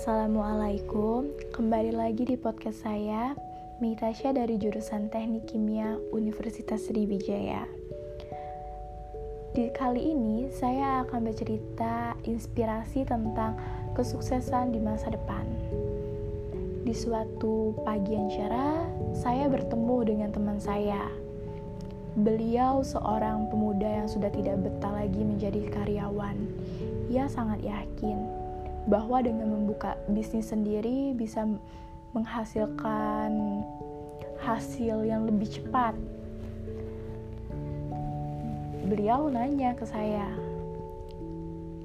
Assalamualaikum, kembali lagi di podcast saya, Mitasya dari jurusan Teknik Kimia Universitas Sriwijaya. Di kali ini, saya akan bercerita inspirasi tentang kesuksesan di masa depan. Di suatu pagi yang cerah, saya bertemu dengan teman saya. Beliau seorang pemuda yang sudah tidak betah lagi menjadi karyawan. Ia sangat yakin bahwa dengan membuka bisnis sendiri bisa menghasilkan hasil yang lebih cepat. Beliau nanya ke saya,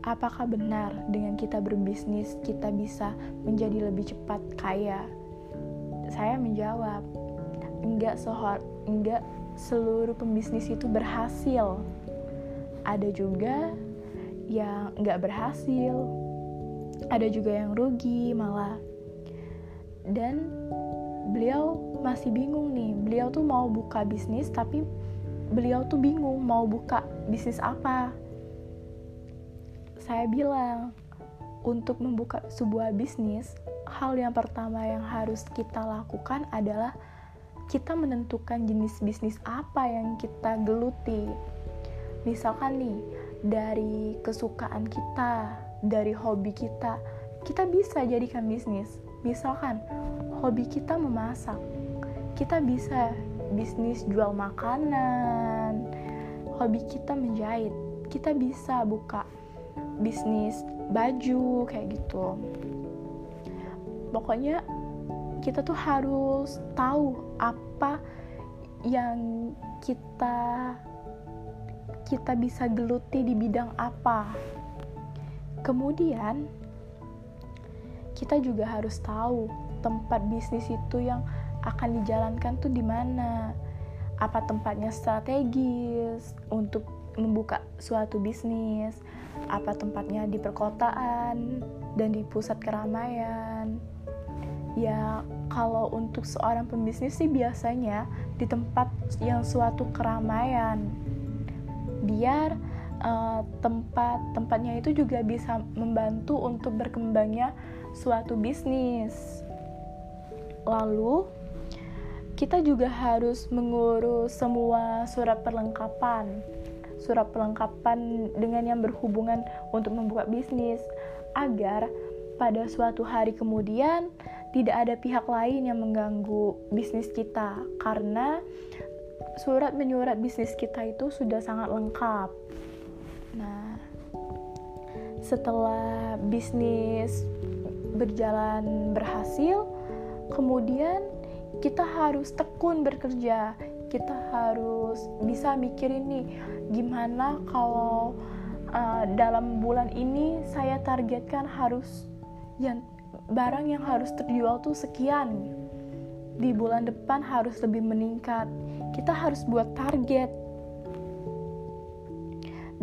"Apakah benar dengan kita berbisnis kita bisa menjadi lebih cepat kaya?" Saya menjawab, "Enggak sohor, enggak seluruh pembisnis itu berhasil. Ada juga yang enggak berhasil, ada juga yang rugi malah. Dan beliau masih bingung nih. Beliau tuh mau buka bisnis tapi beliau tuh bingung mau buka bisnis apa. Saya bilang untuk membuka sebuah bisnis hal yang pertama yang harus kita lakukan adalah kita menentukan jenis bisnis apa yang kita geluti. Misalkan nih dari kesukaan kita dari hobi kita. Kita bisa jadikan bisnis. Misalkan hobi kita memasak. Kita bisa bisnis jual makanan. Hobi kita menjahit. Kita bisa buka bisnis baju kayak gitu. Pokoknya kita tuh harus tahu apa yang kita kita bisa geluti di bidang apa Kemudian, kita juga harus tahu tempat bisnis itu yang akan dijalankan tuh di mana. Apa tempatnya strategis untuk membuka suatu bisnis? Apa tempatnya di perkotaan dan di pusat keramaian? Ya, kalau untuk seorang pembisnis sih biasanya di tempat yang suatu keramaian. Biar uh, tempat tempatnya itu juga bisa membantu untuk berkembangnya suatu bisnis. Lalu kita juga harus mengurus semua surat perlengkapan. Surat perlengkapan dengan yang berhubungan untuk membuka bisnis agar pada suatu hari kemudian tidak ada pihak lain yang mengganggu bisnis kita karena surat menyurat bisnis kita itu sudah sangat lengkap. Nah, setelah bisnis berjalan berhasil, kemudian kita harus tekun bekerja. Kita harus bisa mikirin nih, gimana kalau uh, dalam bulan ini saya targetkan harus yang barang yang harus terjual tuh sekian. Di bulan depan harus lebih meningkat. Kita harus buat target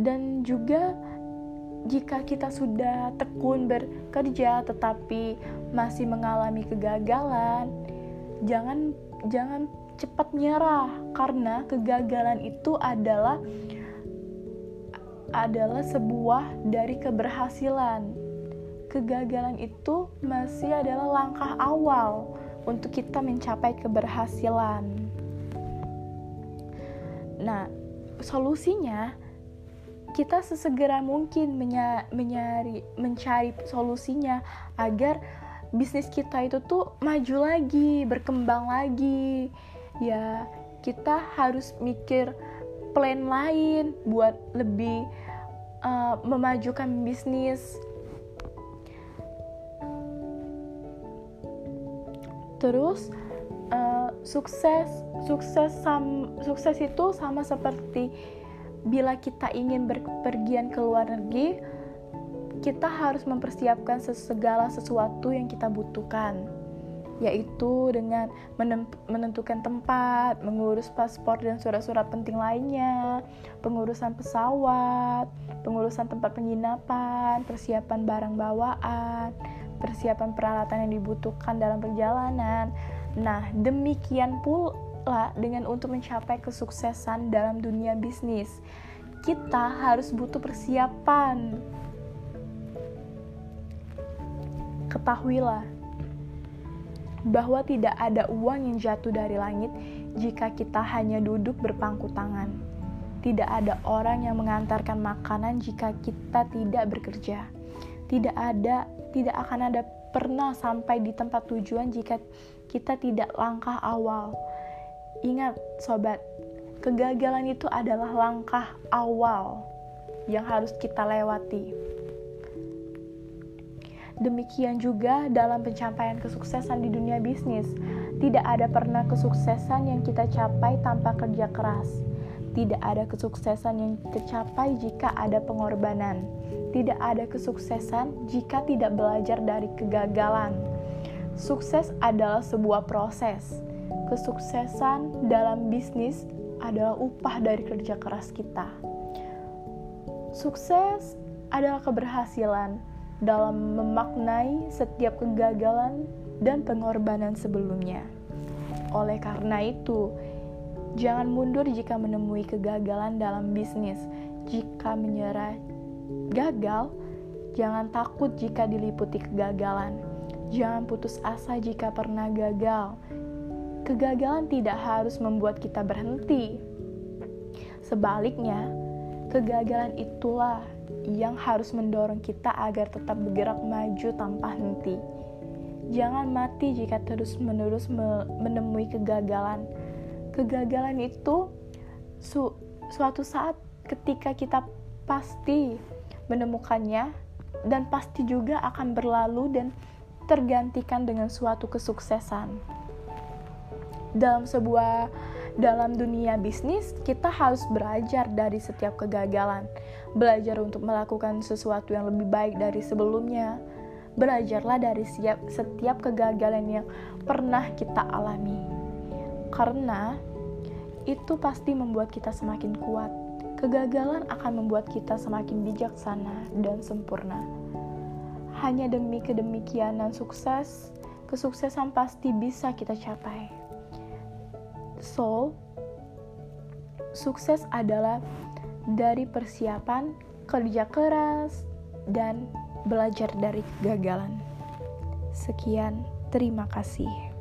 dan juga jika kita sudah tekun bekerja tetapi masih mengalami kegagalan, jangan jangan cepat nyerah karena kegagalan itu adalah adalah sebuah dari keberhasilan. Kegagalan itu masih adalah langkah awal untuk kita mencapai keberhasilan. Nah, solusinya kita sesegera mungkin menyari mencari solusinya agar bisnis kita itu tuh maju lagi, berkembang lagi. Ya, kita harus mikir plan lain buat lebih uh, memajukan bisnis. Terus uh, sukses sukses sam, sukses itu sama seperti bila kita ingin berpergian ke luar negeri, kita harus mempersiapkan segala sesuatu yang kita butuhkan, yaitu dengan menentukan tempat, mengurus paspor dan surat-surat penting lainnya, pengurusan pesawat, pengurusan tempat penginapan, persiapan barang bawaan, persiapan peralatan yang dibutuhkan dalam perjalanan. Nah, demikian pula dengan untuk mencapai kesuksesan dalam dunia bisnis. Kita harus butuh persiapan. ketahuilah bahwa tidak ada uang yang jatuh dari langit jika kita hanya duduk berpangku tangan. Tidak ada orang yang mengantarkan makanan jika kita tidak bekerja. Tidak ada, tidak akan ada pernah sampai di tempat tujuan jika kita tidak langkah awal. Ingat, sobat, kegagalan itu adalah langkah awal yang harus kita lewati. Demikian juga dalam pencapaian kesuksesan di dunia bisnis. Tidak ada pernah kesuksesan yang kita capai tanpa kerja keras. Tidak ada kesuksesan yang tercapai jika ada pengorbanan. Tidak ada kesuksesan jika tidak belajar dari kegagalan. Sukses adalah sebuah proses. Kesuksesan dalam bisnis adalah upah dari kerja keras kita. Sukses adalah keberhasilan dalam memaknai setiap kegagalan dan pengorbanan sebelumnya. Oleh karena itu, jangan mundur jika menemui kegagalan dalam bisnis. Jika menyerah gagal, jangan takut jika diliputi kegagalan. Jangan putus asa jika pernah gagal. Kegagalan tidak harus membuat kita berhenti. Sebaliknya, kegagalan itulah yang harus mendorong kita agar tetap bergerak maju tanpa henti. Jangan mati jika terus-menerus menemui kegagalan. Kegagalan itu su suatu saat ketika kita pasti menemukannya dan pasti juga akan berlalu dan tergantikan dengan suatu kesuksesan. Dalam sebuah dalam dunia bisnis, kita harus belajar dari setiap kegagalan, belajar untuk melakukan sesuatu yang lebih baik dari sebelumnya. Belajarlah dari siap, setiap kegagalan yang pernah kita alami, karena itu pasti membuat kita semakin kuat. Kegagalan akan membuat kita semakin bijaksana dan sempurna. Hanya demi kedemikianan sukses, kesuksesan pasti bisa kita capai. So, sukses adalah dari persiapan, kerja keras, dan belajar dari kegagalan. Sekian, terima kasih.